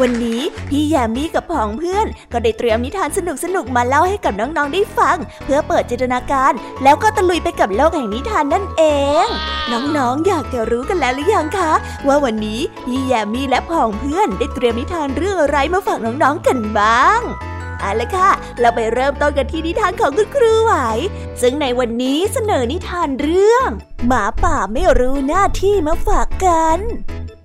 วันนี้พี่แยมมี่กับผองเพื่อน ก็ได้เตรียมนิทานสนุกๆมาเล่าให้กับน้องๆได้ฟัง เพื่อเปิดจินตนาการ แล้วก็ตะลุยไปกับโลกแห่งนิทานนั่นเอง น้องๆอยากจะรู้กันแล้วหรือยังคะ ว่าวันนี้พี่แยมมี่และผองเพื่อนได้เตรียมนิทานเรื่องอะไรมาฝากน้องๆกันบ้างเอาละค่ะ เราไปเริ่มต้นกันที่นิทานของคุณครูไหว ซึ่งในวันนี้เสนอนิทานเรื่อง หมาป่าไม่รู้หน้าที่มาฝากกัน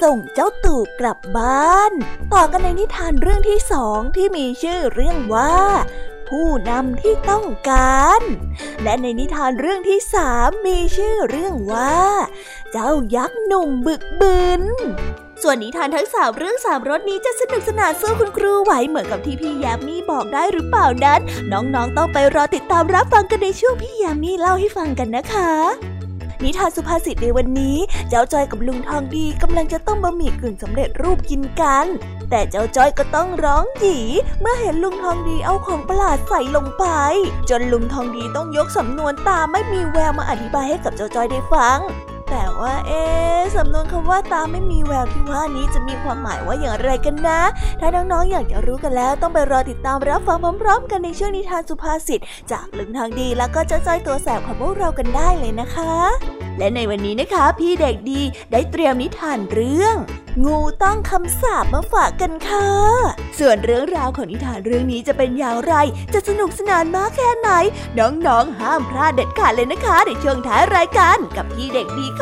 ส่งเจ้าตู่กลับบ้าน ต่อกันในนิทานเรื่องที่สองที่มีชื่อเรื่องว่า ผู้นำที่ต้องการ และในนิทานเรื่องที่สามมีชื่อเรื่องว่า เจ้ายักษ์หนุ่มบึกบึนส่วนนิทานทั้งสามเรื่องสามรสนี้จะสนุกสนานสู้คุณครูไหวเหมือนกับที่พี่ยามีบอกได้หรือเปล่านั้น น้องๆต้องไปรอติดตามรับฟังกันในช่วงพี่ยามีเล่าให้ฟังกันนะคะ นิทานสุภาษิตในวันนี้ เจ้าจ้อยกับลุงทองดีกำลังจะต้มบะหมี่กึ่งสำเร็จรูปกินกัน แต่เจ้าจ้อยก็ต้องร้องหยีเมื่อเห็นลุงทองดีเอาของประหลาดใส่ลงไป จนลุงทองดีต้องยกสำนวนตาไม่มีแววมาอธิบายให้กับเจ้าจ้อยได้ฟัง แต่ว่าเอ๊สำนวนคำว่าตาไม่มีแววที่ว่านี้จะมีความหมายว่าอย่างไรกันนะ ถ้าน้องๆอยากจะรู้กันแล้ว ต้องไปรอติดตามรับฟังพร้อมๆ กันในช่วงนิทานสุภาษิตจากลึงทางดีแล้วก็เจ้าจ้อยตัวแสบของพวกเรากันได้เลยนะคะ และในวันนี้นะคะ พี่เด็กดีได้เตรียมนิทานเรื่อง งูต้องคำสาบมาฝากกันค่ะ ส่วนเรื่องราวของนิทานเรื่องนี้จะเป็นอย่างไร จะสนุกสนานมากแค่ไหน น้องๆห้ามพลาดเด็ดขาดเลยนะคะในช่วงท้ายรายการกับพี่เด็กดีข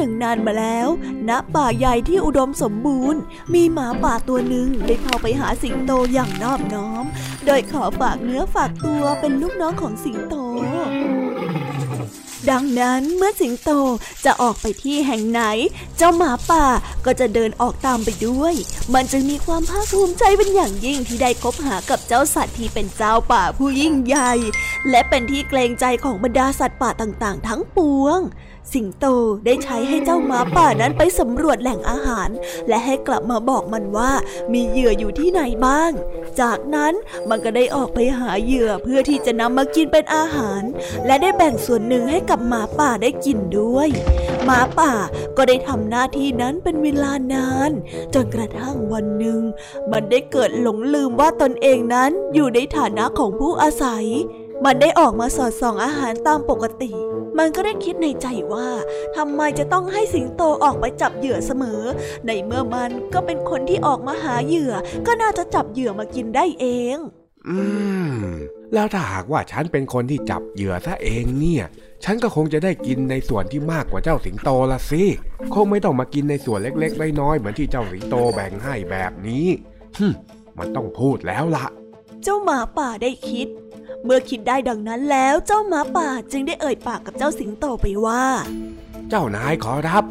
หนึ่งนานมาแล้ว ณ ป่าใหญ่ที่อุดมสมบูรณ์ มีหมาป่าตัวหนึ่งได้เข้าไปหาสิงโตอย่างนอบน้อม โดยขอฝากเนื้อฝากตัวเป็นลูกน้องของสิงโตดังนั้นเมื่อสิงโตจะออกไปที่แห่งไหน เจ้าหมาป่าก็จะเดินออกตามไปด้วย มันจึงมีความภาคภูมิใจเป็นอย่างยิ่งที่ได้คบหากับเจ้าสัตว์ที่เป็นเจ้าป่าผู้ยิ่งใหญ่ และเป็นที่เกรงใจของบรรดาสัตว์ป่าต่างๆ ทั้งปวงสิงโตได้ใช้ให้เจ้าหมาป่านั้นไปสำรวจแหล่งอาหาร และให้กลับมาบอกมันว่ามีเหยื่ออยู่ที่ไหนบ้าง จากนั้นมันก็ได้ออกไปหาเหยื่อเพื่อที่จะนำมากินเป็นอาหาร และได้แบ่งส่วนหนึ่งให้กับหมาป่าได้กินด้วย หมาป่าก็ได้ทำหน้าที่นั้นเป็นเวลานาน จนกระทั่งวันหนึ่ง มันได้เกิดหลงลืมว่าตนเองนั้นอยู่ในฐานะของผู้อาศัย มันได้ออกมาสอดส่องอาหารตามปกติ มันก็ได้คิดในใจว่าทำไมจะต้องให้สิงโตออกไปจับเหยื่อเสมอ ในเมื่อมันก็เป็นคนที่ออกมาหาเหยื่อ ก็น่าจะจับเหยื่อมากินได้เอง อืม แล้วถ้าหากว่าฉันเป็นคนที่จับเหยื่อซะเองเนี่ย ฉันก็คงจะได้กินในส่วนที่มากกว่าเจ้าสิงโตละสิ คงไม่ต้องมากินในส่วนเล็กๆน้อยๆเหมือนที่เจ้าสิงโตแบ่งให้แบบนี้ฮึมันต้องพูดแล้วละเจ้าหมาป่าได้คิด เมื่อคิดได้ดังนั้นแล้วเจ้าหมาป่าจึงได้เอ่ยปากกับเจ้าสิงโตไปว่า เจ้านายขอรับ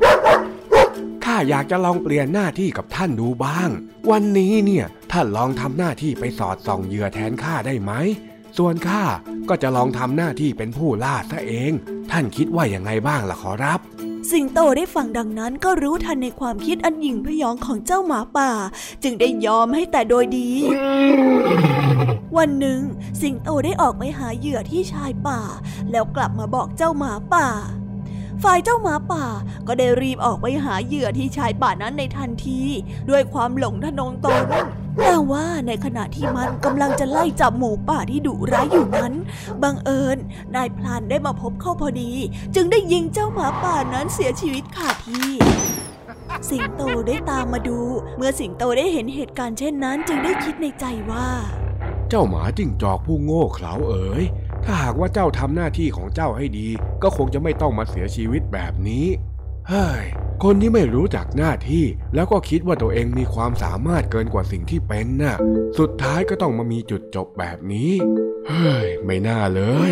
ข้าอยากจะลองเปลี่ยนหน้าที่กับท่านดูบ้าง วันนี้เนี่ยท่านลองทำหน้าที่ไปสอดส่องเหยื่อแทนข้าได้ไหม ส่วนข้าก็จะลองทำหน้าที่เป็นผู้ล่าซะเอง ท่านคิดว่าอย่างไงบ้างล่ะขอรับ สิงโตได้ฟังดังนั้นก็รู้ทันในความคิดอันหยิ่งพยองของเจ้าหมาป่า จึงได้ยอมให้แต่โดยดี วันหนึ่ง สิงโตได้ออกไปหาเหยื่อที่ชายป่า แล้วกลับมาบอกเจ้าหมาป่า ฝ่ายเจ้าหมาป่าก็ได้รีบออกไปหาเหยื่อที่ชายป่านั้นในทันที ด้วยความหลงทะนงตน แต่ว่าในขณะที่มันกำลังจะไล่จับหมูป่าที่ดุร้ายอยู่นั้น บังเอิญนายพลานได้มาพบเข้าพอดี จึงได้ยิงเจ้าหมาป่านั้นเสียชีวิตขาดที่สิงโตได้ตามมาดู เมื่อสิงโตได้เห็นเหตุการณ์เช่นนั้น จึงได้คิดในใจว่า เจ้าหมาจิ้งจอกผู้โง่เขลาเอ๋ยถ้าหากว่าเจ้าทำหน้าที่ของเจ้าให้ดี ก็คงจะไม่ต้องมาเสียชีวิตแบบนี้ เฮ้ย คนที่ไม่รู้จักหน้าที่ แล้วก็คิดว่าตัวเองมีความสามารถเกินกว่าสิ่งที่เป็นน่ะ สุดท้ายก็ต้องมามีจุดจบแบบนี้ เฮ้ย ไม่น่าเลย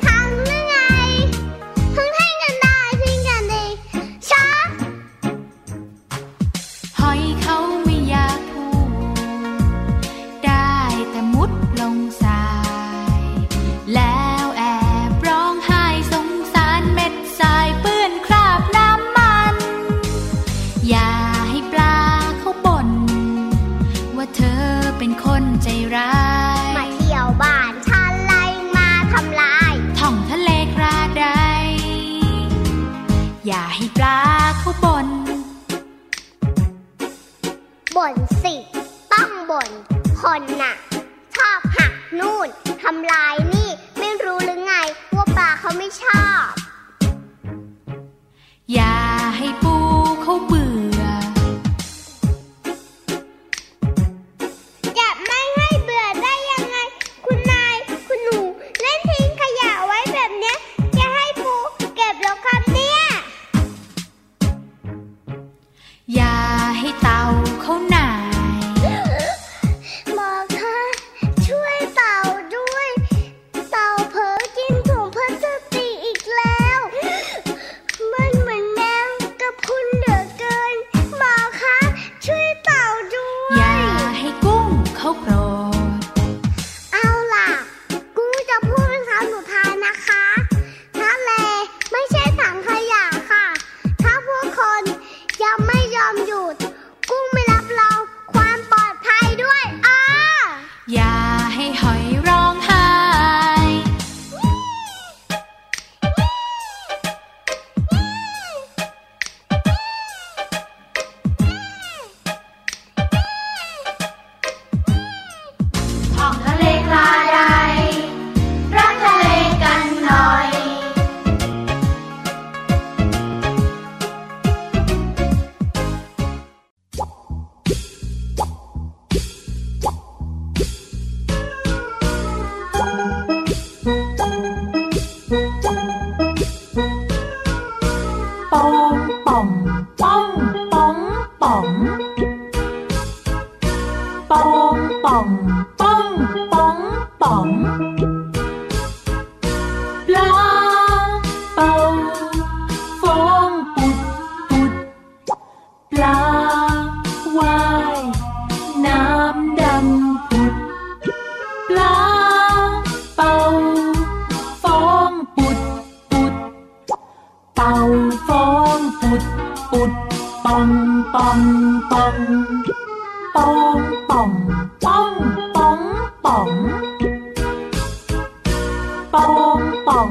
อง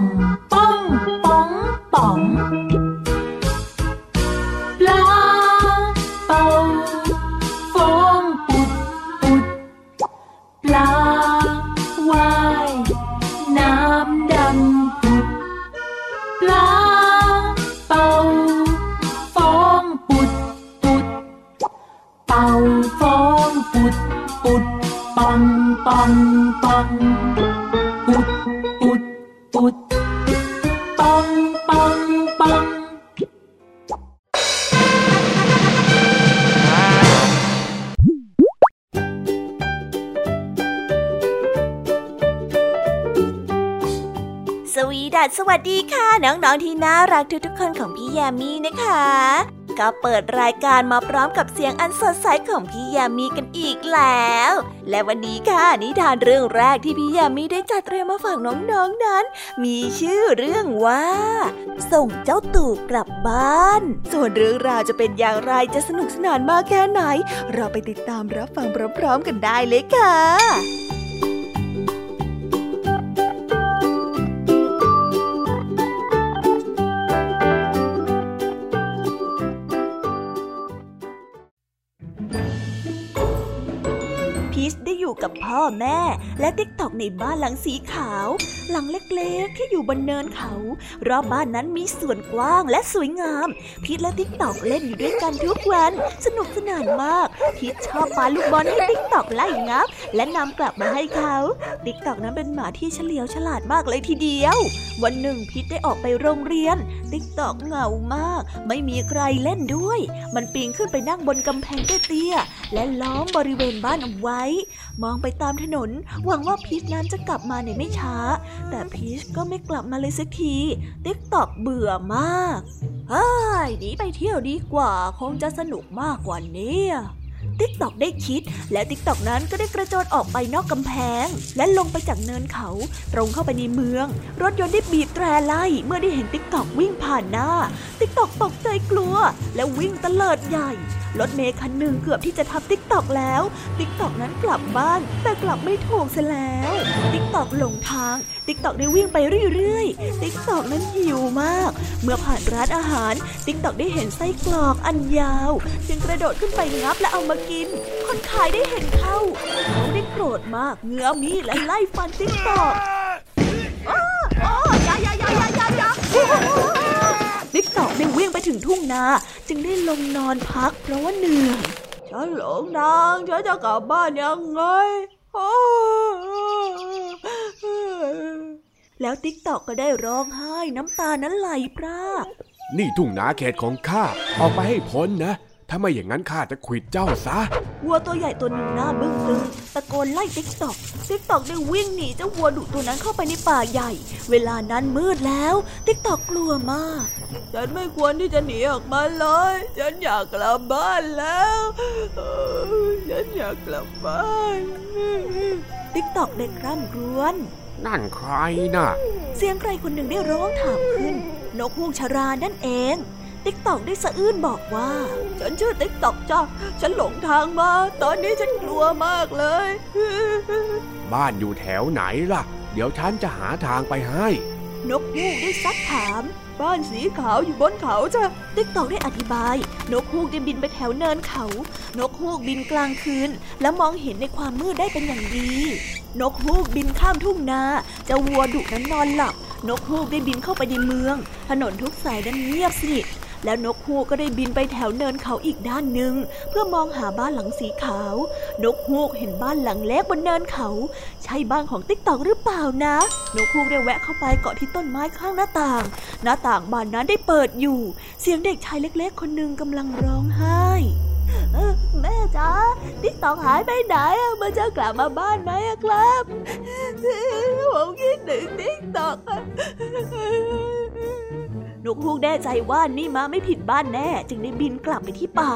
ป่อ ทุกๆคนของพี่ยามีนะคะ ก็เปิดรายการมาพร้อมกับเสียงอันสดใสของพี่ยามีกันอีกแล้ว และวันนี้ค่ะนิทานเรื่องแรกที่พี่ยามีได้จัดเตรียมมาฝากน้องๆนนั้น มีชื่อเรื่องว่า ส่งเจ้าตู่กลับบ้าน ส่วนเรื่องราวจะเป็นอย่างไรจะสนุกสนานมากแค่ไหน เราไปติดตามรับฟังพร้อมๆกันได้เลยค่ะ พ่อแม่ และติ๊กตอกในบ้านหลังสีขาว หลังเล็กๆ ที่อยู่บนเนินเขา รอบบ้านนั้นมีสวนกว้างและสวยงาม พีชและติ๊กตอกเล่นอยู่ด้วยกันทุกวัน สนุกสนานมาก พีชชอบปาลูกบอลให้ติ๊กตอกไล่งับ และนำกลับมาให้เขา ติ๊กตอกนั้นเป็นหมาที่เฉลียวฉลาดมากเลยทีเดียว วันหนึ่งพีชได้ออกไปโรงเรียน ติ๊กตอกเหงามาก ไม่มีใครเล่นด้วย มันปีนขึ้นไปนั่งบนกำแพงเตี้ยๆและล้อมบริเวณบ้านเอาไว้ มองไปตามถนน หวังว่าพีชนั้นจะกลับมาในไม่ช้า แต่พีชก็ไม่กลับมาเลยสักทีติ๊กตอกเบื่อมากเฮ้ยหนีไปเที่ยวดีกว่า คงจะสนุกมากกว่านี้ ติ๊กตอกได้คิด และติ๊กตอกนั้นก็ได้กระโจนออกไปนอกกำแพง และลงไปจากเนินเขา ตรงเข้าไปในเมือง รถยนต์ได้บีบแตรไล่เมื่อได้เห็นติ๊กตอกวิ่งผ่านหน้า ติ๊กตอกตกใจกลัว และวิ่งเตลิดใหญ่รถเมล์คันหนึ่งเกือบที่จะทับติ๊กตอกแล้ว ติ๊กตอกนั้นกลับบ้าน แต่กลับไม่ถูกซะแล้ว ติ๊กตอกหลงทาง ติ๊กตอกได้วิ่งไปเรื่อยๆ ติ๊กตอกนั้นหิวมาก เมื่อผ่านร้านอาหาร ติ๊กตอกได้เห็นไส้กรอกอันยาว จึงกระโดดขึ้นไปงับและเอามากิน คนขายได้เห็นเข้าเขาได้โกรธมากเงื้อมีดและไล่ฟันติ๊กตอกอ้ออ้อยายายายายายาติ๊กตอกได้วิ่งไปถึงทุ่งนา จึงได้ลงนอนพักเพราะว่าเหนื่อยฉันหลงทางฉันจะกลับบ้านยังไง แล้วติ๊กตอกก็ได้ร้องไห้น้ำตานั้นไหลพราก นี่ทุ่งนาเขตของข้า ออกไปให้พ้นนะ ถ้าไม่อย่างนั้นข้าจะขวิดเจ้าซะ วัวตัวใหญ่ตัวหนึ่งหน้าบึ้งตึงตะโกนไล่ติ๊กตอก ติ๊กตอกได้วิ่งหนีเจ้าวัวดุตัวนั้นเข้าไปในป่าใหญ่ เวลานั้นมืดแล้ว ติ๊กตอกกลัวมาก ฉันไม่ควรที่จะหนีออกมาเลย ฉันอยากกลับบ้านแล้วเออฉันอยากกลับบ้าน ติ๊กตอกได้คร่ำครวญ นั่นใครน่ะ เสียงใครคนหนึ่งได้ร้องถามขึ้น นกฮูกชรานั่นเอง ติ๊กตอกได้สะอื้นบอกว่า ฉันชื่อติ๊กตอกจ้าฉันหลงทางมา ตอนนี้ฉันกลัวมากเลย บ้านอยู่แถวไหนล่ะ เดี๋ยวฉันจะหาทางไปให้ นกฮูกได้ซักถาม บ้านสีขาวอยู่บนเขาจ้ะติ๊กตอกได้อธิบาย นกฮูกได้บินไปแถวเนินเขา นกฮูกบินกลางคืน และมองเห็นในความมืดได้เป็นอย่างดี นกฮูกบินข้ามทุ่งนาเจ้าวัวดุนั้นนอนหลับนกฮูกได้บินเข้าไปในเมือง ถนนทุกสายนั้นเงียบสนิท แล้วนกฮูกก็ได้บินไปแถวเนินเขาอีกด้านหนึ่งเพื่อมองหาบ้านหลังสีขาว นกฮูกเห็นบ้านหลังเล็กบนเนินเขา ใช่บ้านของติ๊กตอกหรือเปล่านะ นกฮูกได้แวะเข้าไปเกาะที่ต้นไม้ข้างหน้าต่าง หน้าต่างบานนั้นได้เปิดอยู่ เสียงเด็กชายเล็ก ๆ คนหนึ่งกำลังร้องไห้แม่จ๋าติ๊กตอกหายไปไหนอะมันจะกลับมาบ้านไหมอะครับผมคิดถึงติ๊กตอก นกฮูกแน่ใจว่านี่มาไม่ผิดบ้านแน่ จึงได้บินกลับไปที่ป่า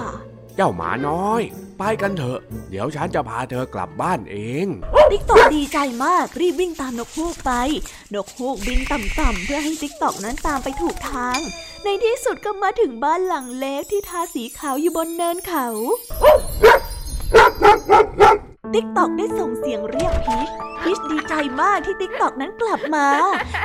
เจ้าหมาน้อย ไปกันเถอะ เดี๋ยวฉันจะพาเธอกลับบ้านเอง ติ๊กตอกดีใจมากรีบวิ่งตามนกฮูกไป นกฮูกบินต่ำๆเพื่อให้ติ๊กตอกนั้นตามไปถูกทาง ในที่สุดก็มาถึงบ้านหลังเล็กที่ทาสีขาวอยู่บนเนินเขา ติ๊กตอกได้ส่งเสียงเรียกพีชพีชดีใจมากที่ติ๊กตอกนั้นกลับมา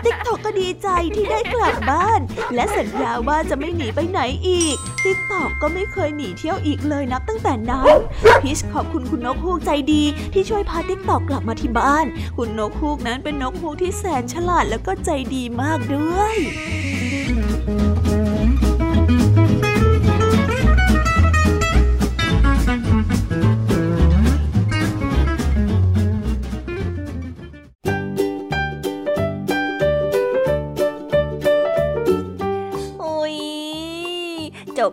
ติ๊กตอกก็ดีใจที่ได้กลับบ้าน และสัญญาว่าจะไม่หนีไปไหนอีก ติ๊กตอกก็ไม่เคยหนีเที่ยวอีกเลยนับตั้งแต่นั้นพีชขอบคุณคุณนกฮูกใจดีที่ช่วยพาติ๊กตอกกลับมาที่บ้าน คุณนกฮูกนั้นเป็นนกฮูกที่แสนฉลาดแล้วก็ใจดีมากด้วย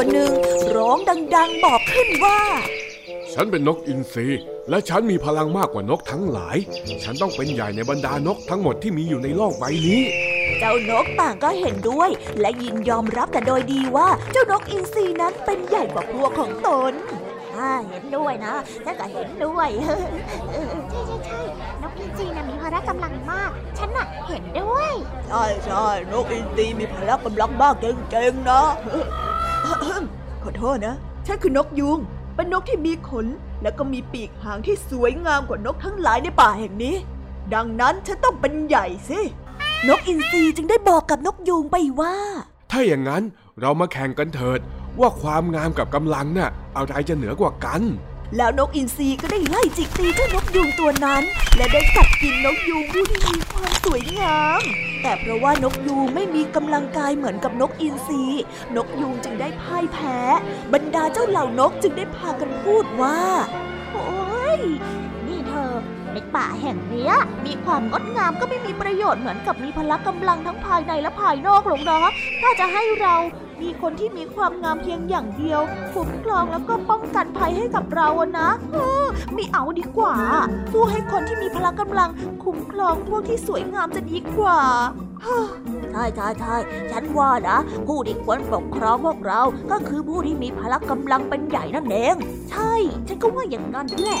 ตัวหนึ่งร้องดัง ๆ บอกขึ้นว่า ฉันเป็นนกอินทรีและฉันมีพลังมากกว่านกทั้งหลาย ฉันต้องเป็นใหญ่ในบรรดานกทั้งหมดที่มีอยู่ในโลกใบนี้เจ้านกต่างก็เห็นด้วย และยินยอมรับแต่โดยดีว่าเจ้านกอินทรีนั้นเป็นใหญ่กว่าพวกของตนอ่าเห็นด้วยนะฉันก็เห็นด้วยใช่ใช่ใช่นกอินทรีน่ะมีพละกำลังมาก ฉันน่ะเห็นด้วย ใช่ใช่นกอินทรีมีพละกำลังมากจริงๆนะ ขอโทษนะ ฉันคือนกยูงเป็นนกที่มีขน และก็มีปีกหางที่สวยงามกว่านกทั้งหลายในป่าแห่งนี้ ดังนั้นฉันต้องเป็นใหญ่สิ นกอินทรีจึงได้บอกกับนกยูงไปว่า ถ้าอย่างนั้นเรามาแข่งกันเถิดว่าความงามกับกำลังน่ะอะไรจะเหนือกว่ากัน แล้วนกอินทรีก็ได้ไล่จิกตีเจ้านกยูงตัวนั้น และได้กัดกินนกยูงผู้ที่มีความสวยงาม แต่เพราะว่านกยูงไม่มีกำลังกายเหมือนกับนกอินทรีนกยูงจึงได้พ่ายแพ้ บรรดาเจ้าเหล่านกจึงได้พากันพูดว่า โอ้ยนี่เธอในในป่าแห่งเนี้ย มีความงดงามก็ไม่มีประโยชน์เหมือนกับมีพละกำลังทั้งภายในและภายนอกหรอกนะถ้าจะให้เรา มีคนที่มีความงามเพียงอย่างเดียวคุ้มครองแล้วก็ป้องกันภัยให้กับเราอะนะเออไม่เอาดีกว่า สู้ให้คนที่มีพละกำลังคุ้มครองพวกที่สวยงามจะดีกว่าใช่ใช่ใช่ฉันว่านะ ผู้ที่ควรปกครองพวกเรา ก็คือผู้ที่มีพละกำลังเป็นใหญ่นั่นเอง ใช่ ฉันก็ว่าอย่างนั้นแหละ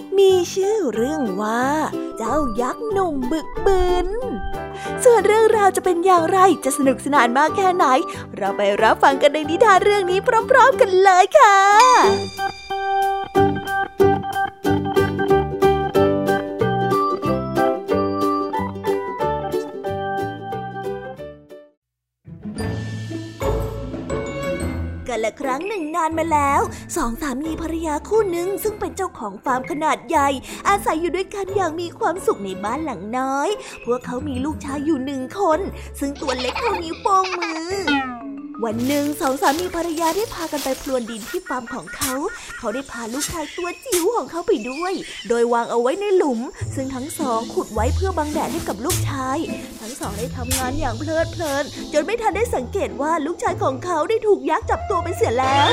มีชื่อเรื่องว่า เจ้ายักษ์หนุ่มบึกบึน ส่วนเรื่องราวจะเป็นอย่างไรจะสนุกสนานมากแค่ไหน เราไปรับฟังกันในนิทานเรื่องนี้พร้อม ๆ กันเลยค่ะานมาแล้วสองสามีภรรยาคู่หนึ่งซึ่งเป็นเจ้าของฟาร์มขนาดใหญ่ อาศัยอยู่ด้วยกันอย่างมีความสุขในบ้านหลังน้อย พวกเขามีลูกชายอยู่หนึ่งคน ซึ่งตัวเล็กเท่านิ้วโป้งมือ วันหนึ่งสองสามีภรรยาได้พากันไปพลวนดินที่ฟาร์มของเขา เขาได้พาลูกชายตัวจิ๋วของเขาไปด้วย โดยวางเอาไว้ในหลุม ซึ่งทั้งสองขุดไว้เพื่อบังแดดให้กับลูกชาย ทั้งสองได้ทำงานอย่างเพลิดเพลิน จนไม่ทันได้สังเกตว่าลูกชายของเขาได้ถูกยักษ์จับตัวไปเสียแล้ว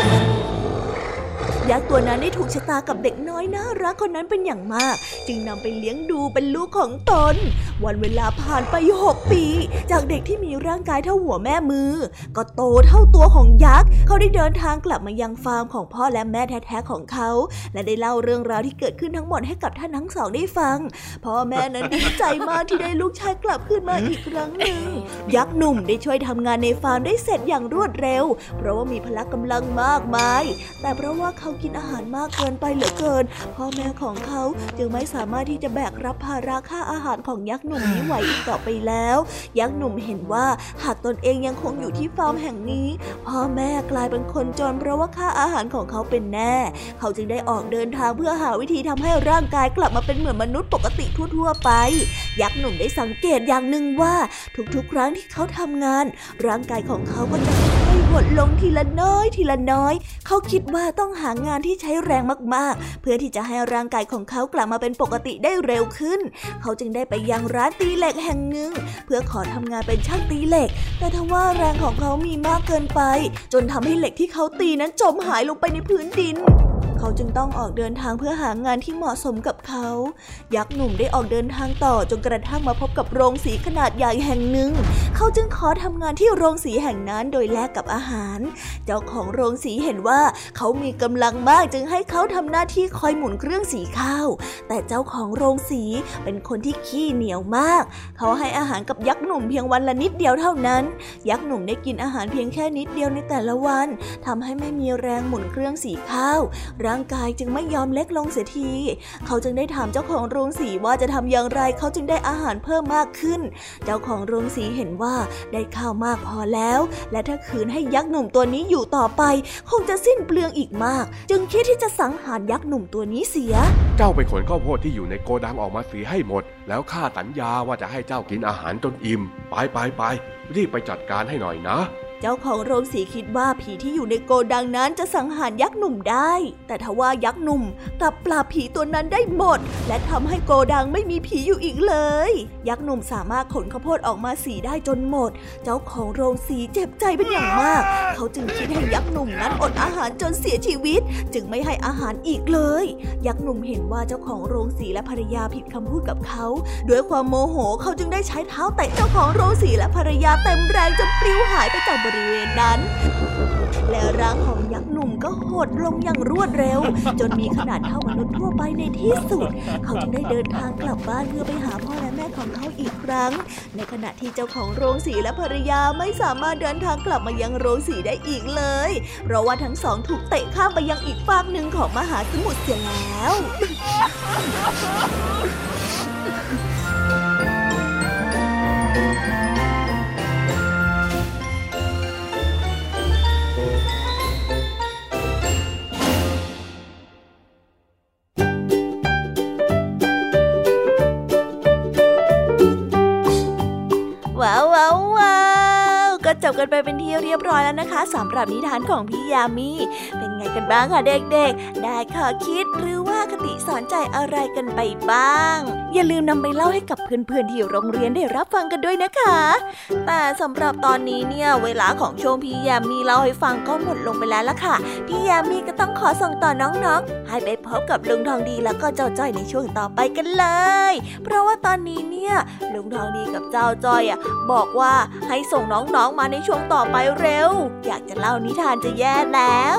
ยักษ์ตัวนั้นได้ถูกชะตากับเด็กน้อยน่ารักคนนั้นเป็นอย่างมาก จึงนำไปเลี้ยงดูเป็นลูกของตน วันเวลาผ่านไปหกปี จากเด็กที่มีร่างกายเท่าหัวแม่มือ ก็โตเท่าตัวของยักษ์เขาได้เดินทางกลับมายังฟาร์มของพ่อและแม่แท้ๆของเขา และได้เล่าเรื่องราวที่เกิดขึ้นทั้งหมดให้กับท่านทั้งสองได้ฟังพ่อแม่นั้นดีใจมากที่ได้ลูกชายกลับขึ้นมาอีกครั้งหนึ่งยักษ์หนุ่มได้ช่วยทำงานในฟาร์มได้เสร็จอย่างรวดเร็ว เพราะว่ามีพละกำลังมากมาย แต่เพราะว่าเขากินอาหารมากเกินไปเหลือเกิน พ่อแม่ของเขาจึงไม่สามารถที่จะแบกรับภาระค่าอาหารของยักษ์หนุ่มนี้ไหวอีกต่อไปแล้ว ยักษ์หนุ่มเห็นว่าหากตนเองยังคงอยู่ที่ฟาร์มแห่งนี้ พ่อแม่กลายเป็นคนจนเพราะว่าค่าอาหารของเขาเป็นแน่ เขาจึงได้ออกเดินทางเพื่อหาวิธีทำให้ร่างกายกลับมาเป็นเหมือนมนุษย์ปกติทั่วๆไป ยักษ์หนุ่มได้สังเกตอย่างหนึ่งว่าทุกๆ ครั้งที่เขาทำงาน ร่างกายของเขาก็จะค่อยๆหดลงทีละน้อยทีละน้อย เขาคิดว่าต้องหางานที่ใช้แรงมากๆ เพื่อที่จะให้ร่างกายของเขากลับมาเป็นปกติได้เร็วขึ้น เขาจึงได้ไปยังร้านตีเหล็กแห่งหนึ่ง เพื่อขอทำงานเป็นช่างตีเหล็ก แต่ทว่าแรงของเขามีมากเกินไป จนทำให้เหล็กที่เขาตีนั้นจมหายลงไปในพื้นดิน เขาจึงต้องออกเดินทางเพื่อหางานที่เหมาะสมกับเขา ยักษ์หนุ่มได้ออกเดินทางต่อจนกระทั่งมาพบกับโรงสีขนาดใหญ่แห่งหนึ่ง เขาจึงขอทำงานที่โรงสีแห่งนั้นโดยแลกกับอาหาร เจ้าของโรงสีเห็นว่าเขามีกำลังมากจึงให้เขาทำหน้าที่คอยหมุนเครื่องสีข้าว แต่เจ้าของโรงสีเป็นคนที่ขี้เหนียวมาก เขาให้อาหารกับยักษ์หนุ่มเพียงวันละนิดเดียวเท่านั้น ยักษ์หนุ่มได้กินอาหารเพียงแค่นิดเดียวในแต่ละวันทำให้ไม่มีแรงหมุนเครื่องสีข้าวร่างกายจึงไม่ยอมเล็กลงเสียที เขาจึงได้ถามเจ้าของโรงสีว่าจะทำอย่างไรเขาจึงได้อาหารเพิ่มมากขึ้น เจ้าของโรงสีเห็นว่าได้ข้าวมากพอแล้ว และถ้าคืนให้ยักษ์หนุ่มตัวนี้อยู่ต่อไป คงจะสิ้นเปลืองอีกมาก จึงคิดที่จะสังหารยักษ์หนุ่มตัวนี้เสีย เจ้าไปขนข้าวโพดที่อยู่ในโกดังออกมาสีให้หมด แล้วข้าสัญญาว่าจะให้เจ้ากินอาหารจนอิ่ม ไปไปไปรีบไปจัดการให้หน่อยนะ เจ้าของโรงสีคิดว่าผีที่อยู่ในโกดังนั้นจะสังหารยักษ์หนุ่มได้ แต่ทว่ายักษ์หนุ่มกลับปราบผีตัวนั้นได้หมด และทำให้โกดังไม่มีผีอยู่อีกเลย ยักษ์หนุ่มสามารถขนข้าวโพดออกมาสีได้จนหมด เจ้าของโรงสีเจ็บใจเป็นอย่างมาก เขาจึงคิดให้ยักษ์หนุ่มนั้นอดอาหารจนเสียชีวิต จึงไม่ให้อาหารอีกเลย ยักษ์หนุ่มเห็นว่าเจ้าของโรงสีและภรรยาผิดคำพูดกับเขาด้วยความโมโหเขาจึงได้ใช้เท้าเตะเจ้าของโรงสีและภรรยาเต็มแรงจนปลิวหายไปจากบริเวณนั้น และร่างของยักษ์หนุ่มก็หดลงอย่างรวดเร็ว จนมีขนาดเท่ามนุษย์ทั่วไปในที่สุด เขาจึงได้เดินทางกลับบ้านเพื่อไปหาพ่อและแม่ของเขาอีกครั้ง ในขณะที่เจ้าของโรงสีและภรรยาไม่สามารถเดินทางกลับมายังโรงสีได้อีกเลย เพราะว่าทั้งสองถูกเตะข้ามไปยังอีกฝั่งหนึ่งของมหาสมุทรเสียแล้ว กันไปเป็นที่เรียบร้อยแล้วนะคะสำหรับนิทานของพี่ยามีเป็นไงกันบ้างคะเด็กๆ ได้ข้อคิดหรือว่าคติสอนใจอะไรกันไปบ้างอย่าลืมนำไปเล่าให้กับเพื่อนๆที่โรงเรียนได้รับฟังกันด้วยนะคะ แต่สำหรับตอนนี้เนี่ยเวลาของโชวงพี่ยามีเล่าให้ฟังก็หมดลงไปแล้วล่ะค่ะ พี่ยามีก็ต้องขอส่งต่อน้องๆ ให้ไปพบกับลุงทองดีแล้วก็เจ้าจ้อยในช่วงต่อไปกันเลย เพราะว่าตอนนี้เนี่ยลุงทองดีกับเจ้าจ้อยอะบอกว่าให้ส่งน้องๆมาในช่วงต่อไปเร็ว อยากจะเล่านิทานจะแย่แล้ว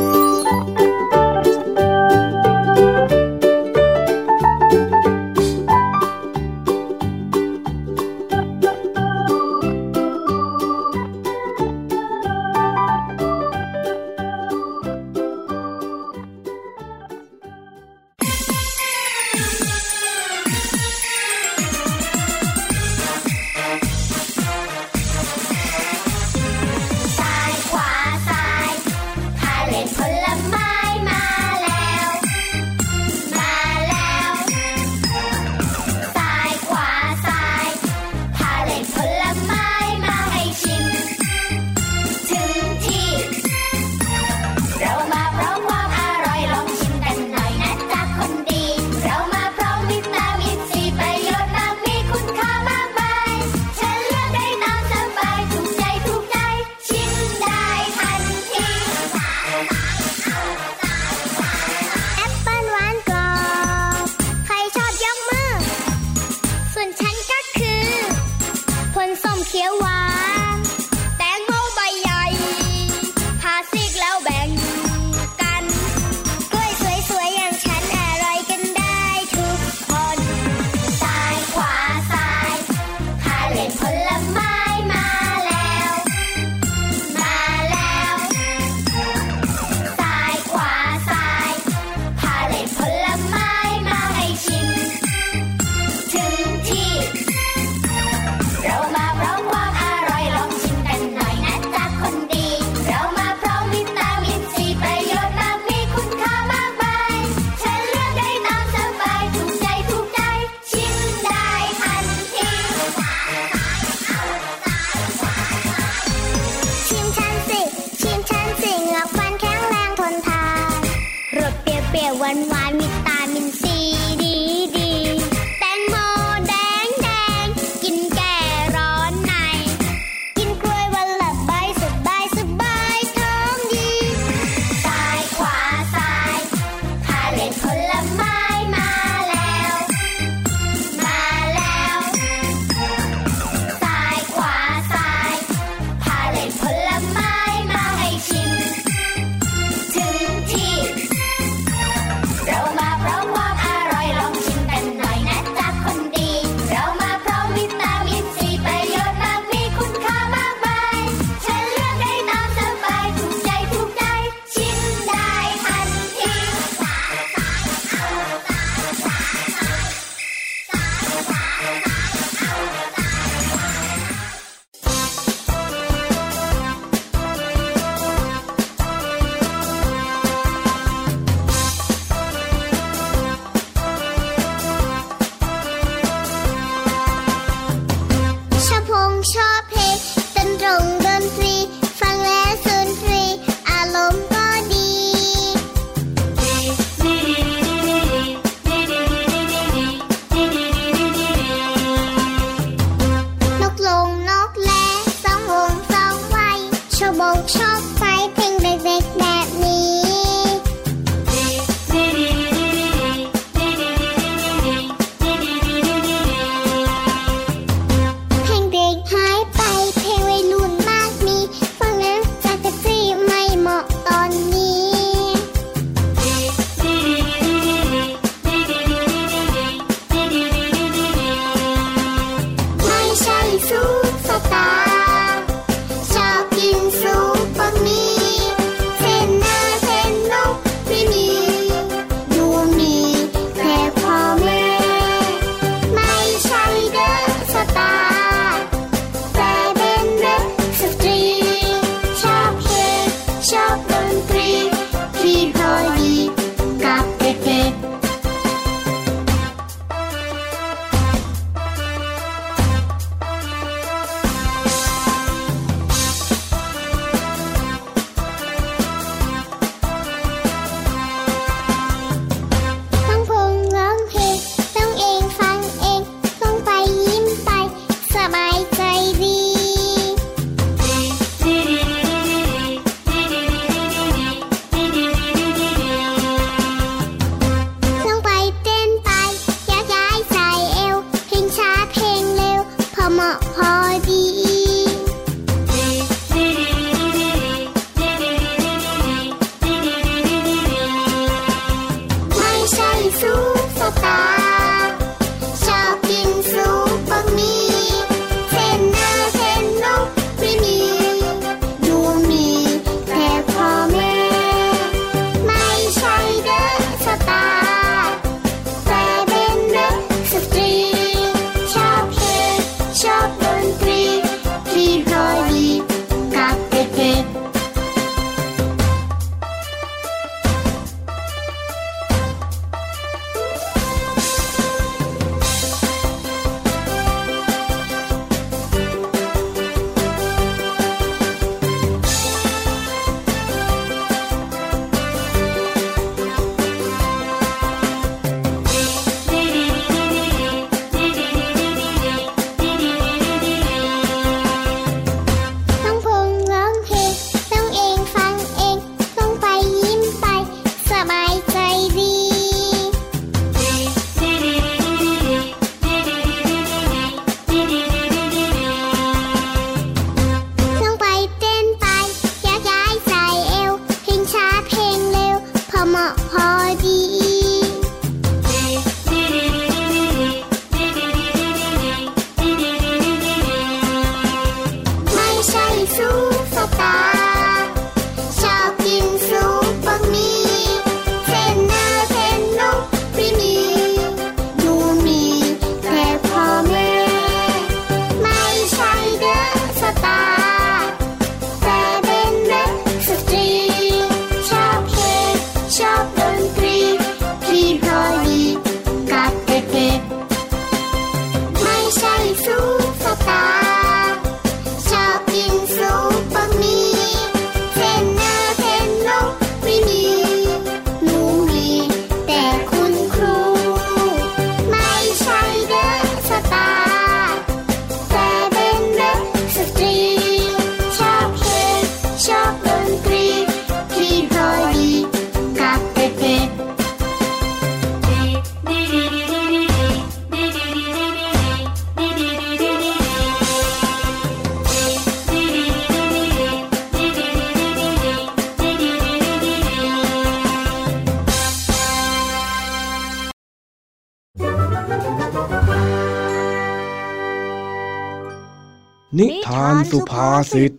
ทานสุภาษิตล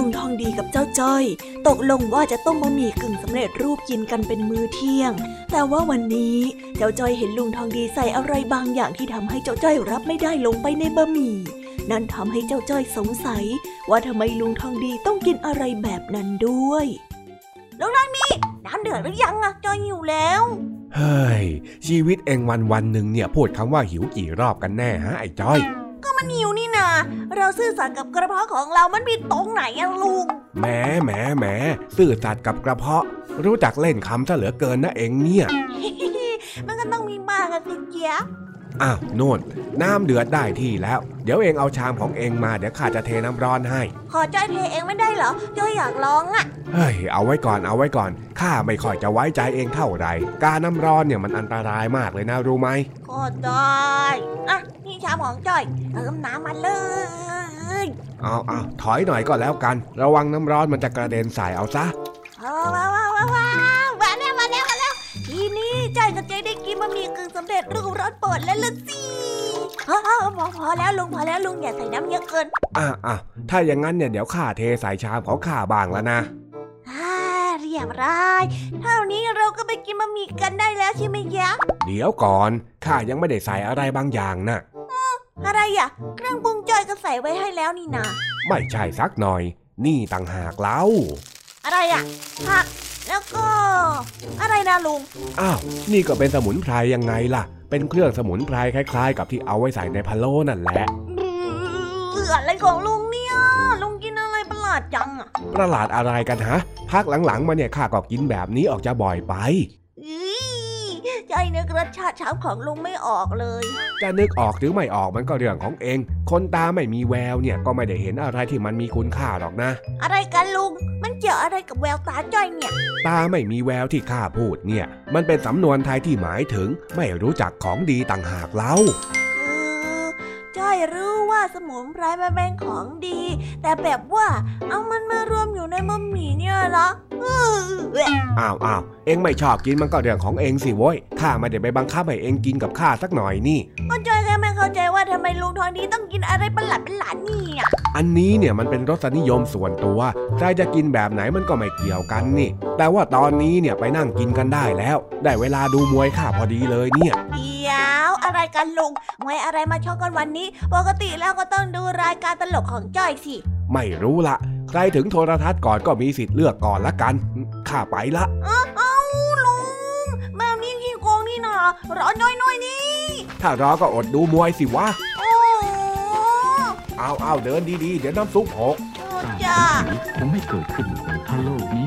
ุงทองดีกับเจ้าจ้อย ตกลงว่าจะต้มบะหมี่กึ่งสำเร็จรูปกินกันเป็นมื้อเที่ยง แต่ว่าวันนี้เจ้าจ้อยเห็นลุงทองดีใส่อะไรบางอย่างที่ทำให้เจ้าจ้อยรับไม่ได้ลงไปในบะหมี่นั่นทำให้เจ้าจ้อยสงสัย ว่าทำไมลุงทองดีต้องกินอะไรแบบนั้นด้วย ลุงทองดีน้ำเดือดหรือยังอะจ้อยหิวแล้ว เฮ้ย ชีวิตเองวันวันๆหนึ่งเนี่ยพูดคำว่าหิวกี่รอบกันแน่ฮะไอ้จ้อย ก็มันหิวนี่นา เราซื่อสัตย์กับกระเพาะของเรามันผิดตรงไหนอะลุงแหมแหมแหมซื่อสัตย์กับกระเพาะ รู้จักเล่นคำซะเหลือเกินนะเองเนี่ย มันก็ต้องมีบ้างอะสิเจี๊ยบ อ้าวโน่น น้ำเดือดได้ที่แล้ว เดี๋ยวเองเอาชามของเองมาเดี๋ยวข้าจะเทน้ำร้อนให้ ขอจ้อยเทเองไม่ได้เหรอจ้อยอยากลองอะเฮ้ยเอาไว้ก่อนเอาไว้ก่อนข้าไม่ค่อยจะไว้ใจเองเท่าไหร่การน้ำร้อนเนี่ยมันอันตรายมากเลยนะรู้ไหมก็ได้อะนี่ชามของจ้อยเติมน้ำมาเลยเอาเอาถอยหน่อยก็แล้วกัน ระวังน้ำร้อนมันจะกระเด็นใส่เอาซะว้าวว้าวว้าว ทีนี้จ้อยกับเจ๊ได้กินบะหมี่กึ่งสำเร็จรูปรสโปรดแล้วล่ะสิอ้าวพอพอแล้วลุงพอแล้วลุงอย่าใส่น้ำเยอะเกินอะอะถ้าอย่างนั้นเนี่ยเดี๋ยวข้าเทใส่ชามของข้าบ้างแล้วนะอ่าเรียบร้อยเท่านี้เราก็ไปกินบะหมี่กันได้แล้วใช่ไหมยะเดี๋ยวก่อนข้ายังไม่ได้ใส่อะไรบางอย่างนะอะไรอะ เครื่องปรุงจ้อยก็ใส่ไว้ให้แล้วนี่นาไม่ใช่สักหน่อย นี่ต่างหากเล่าอะไรอะผัก แล้วก็ อะไรนะลุง อ้าว นี่ก็เป็นสมุนไพรยังไงล่ะ เป็นเครื่องสมุนไพรคล้าย ๆ กับที่เอาไว้ใส่ในพะโล้นั่นแหละเหลืออะไรของลุงเนี่ย ลุงกินอะไรประหลาดจังอะประหลาดอะไรกันฮะ พักหลังๆมาเนี่ยข้าก็กินแบบนี้ออกจะบ่อยไป อีจ้อยนึกรสชาติช้ำของลุงไม่ออกเลย จะนึกออกหรือไม่ออกมันก็เรื่องของเอง คนตาไม่มีแววเนี่ยก็ไม่ได้เห็นอะไรที่มันมีคุณค่าหรอกนะ อะไรกันลุง มันเกี่ยวอะไรกับแววตาจ้อยเนี่ย ตาไม่มีแววที่ข้าพูดเนี่ย มันเป็นสำนวนไทยที่หมายถึง ไม่รู้จักของดีต่างหากเล่าคือจ้อยรู้ว่าสมุนไพรมันเป็นของดี แต่แบบว่าเอามันมารวมอยู่ในบะหมี่เนี่ยเหรออื้อแหวะอ้าวอ้าวเองไม่ชอบกินมันก็เรื่องของเองสิโว้ย ข้าไม่ได้ไปบังคับให้เองกินกับข้าสักหน่อยนี่ก็จ้อยแค่ไม่เข้าใจว่าทำไมลุงทองดีต้องกินอะไรประหลาดประหลาดๆนี่อะ อันนี้เนี่ยมันเป็นรสนิยมส่วนตัว ใครจะกินแบบไหนมันก็ไม่เกี่ยวกันนี่ แต่ว่าตอนนี้เนี่ยไปนั่งกินกันได้แล้ว ได้เวลาดูมวยข้าพอดีเลยเนี่ยเดี๋ยวอะไรกันลุง มวยอะไรมาชกกันวันนี้ ปกติแล้วก็ต้องดูรายการตลกของจ้อยสิ ไม่รู้ละใครถึงโทรทัศน์ก่อนก็มีสิทธิ์เลือกก่อนละกันข้าไปละเอ้าเอ้าลุงแบบนี้ขี้โกงนี่นะรอน้อยน้อยๆนี่ถ้ารอก็อดดูมวยสิวะโอ้เอาเอาเดินดีๆ เดี๋ยวน้ำซุปหกจ้าคงไม่เกิดขึ้นถ้าโลกนี้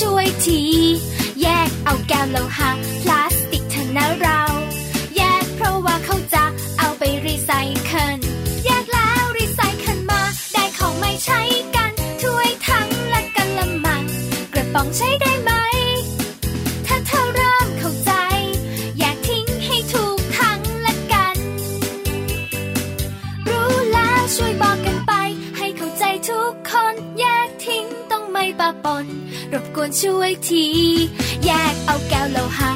ช่วยที แยกเอาแก้วโลหะ วนช่วยที แยกเอาแก้วโลหะ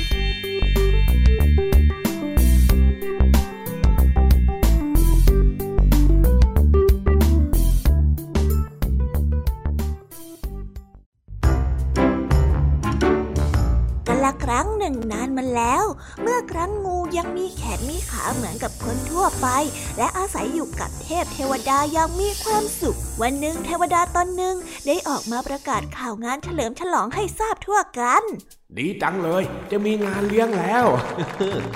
หนึ่งนานมาแล้ว เมื่อครั้งงูยังมีแขนมีขาเหมือนกับคนทั่วไป และอาศัยอยู่กับเทพเทวดาอย่างมีความสุข วันหนึ่งเทวดาตนหนึ่งได้ออกมาประกาศข่าวงานเฉลิมฉลองให้ทราบทั่วกัน ดีจังเลย จะมีงานเลี้ยงแล้ว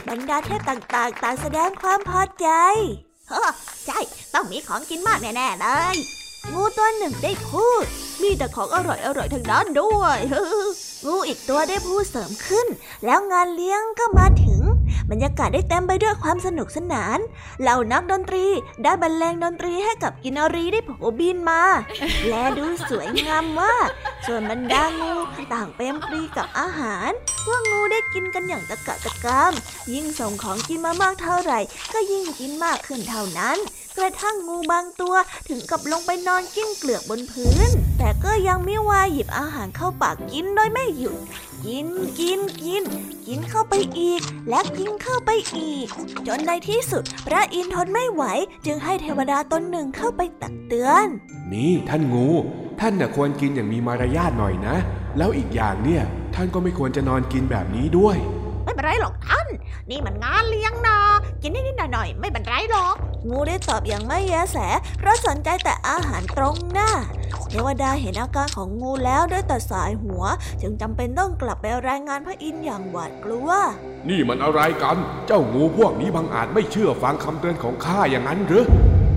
บรรดาเทพต่างๆ ต่างแสดงความพอใจเฮ้อใช่ ต้องมีของกินมากแน่ๆเลย งูตัวหนึ่งได้พูด มีแต่ของอร่อยอร่อยๆทั้งนั้นด้วยงูอีกตัวได้พูดเสริมขึ้น แล้วงานเลี้ยงก็มาถึง บรรยากาศได้เต็มไปด้วยความสนุกสนาน เหล่านักดนตรีได้บรรเลงดนตรีให้กับกินรีได้โผบินมา และดูสวยงามมาก ส่วนบรรดางูต่างเปรมปรีกับอาหาร พวกงูได้กินกันอย่างตะกะตะกาม ยิ่งส่งของกินมามากเท่าไหร่ ก็ยิ่งกินมากขึ้นเท่านั้น กระทั่งงูบางตัวถึงกับลงไปนอนกิ้งเกลือกบนพื้น แต่ก็ยังไม่วายหยิบอาหารเข้าปากกินโดยไม่หยุด กินกินกิน กินเข้าไปอีก และกินเข้าไปอีก จนในที่สุด พระอินทร์ทนไม่ไหว จึงให้เทวดาตนหนึ่งเข้าไปตักเตือน นี่ท่านงู ท่านน่ะควรกินอย่างมีมารยาทหน่อยนะ แล้วอีกอย่างเนี่ย ท่านก็ไม่ควรจะนอนกินแบบนี้ด้วย เป็นไรหรอกท่าน นี่มันงานเลี้ยงนากินนิดๆหน่อยๆไม่เป็นไรหรอก งูได้ตอบอย่างไม่แยแส เพราะสนใจแต่อาหารตรงหน้าเทวดาเห็นอาการของงูแล้วได้แต่สายหัว จึงจำเป็นต้องกลับไปรายงานพระอินทร์อย่างหวาดกลัว นี่มันอะไรกัน เจ้างูพวกนี้บังอาจไม่เชื่อฟังคำเตือนของข้าอย่างนั้นหรือ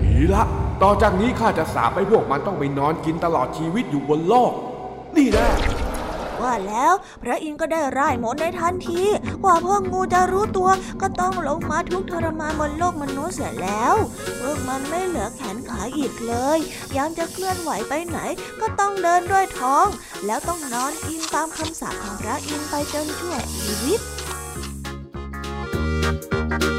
ดีละ ต่อจากนี้ข้าจะสาปให้พวกมันต้องไปนอนกินตลอดชีวิตอยู่บนโลก นี่แนะ ว่าแล้ว พระอินทร์ก็ได้ร่ายมนต์ในทันทีกว่าพวกงูจะรู้ตัวก็ต้องลงมาทุกทรมานบนโลกมนุษย์เสียแล้วพวกมันไม่เหลือแขนขาอีกเลยยังจะเคลื่อนไหวไปไหน ก็ต้องเดินด้วยท้อง แล้วต้องนอนกินตามคำสาปของพระอินทร์ไปจนชั่วชีวิตโ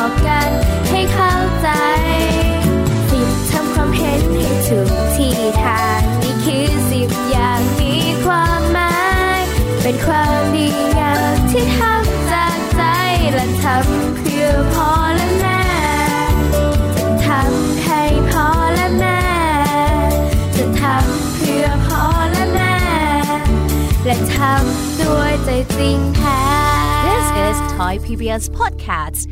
อกกันให้เข้าใจสิบทำความเห็นให้ถูกที่ทางนี่คือสิบอย่างมีความหมาย เป็นความดีงามที่ทำจากใจและทำเพื่อพอและแม่ทำให้พอและแม่จะทำเพื่อพอและแม่ และทำด้วยใจจริงแท้ This is Thai PBS Podcast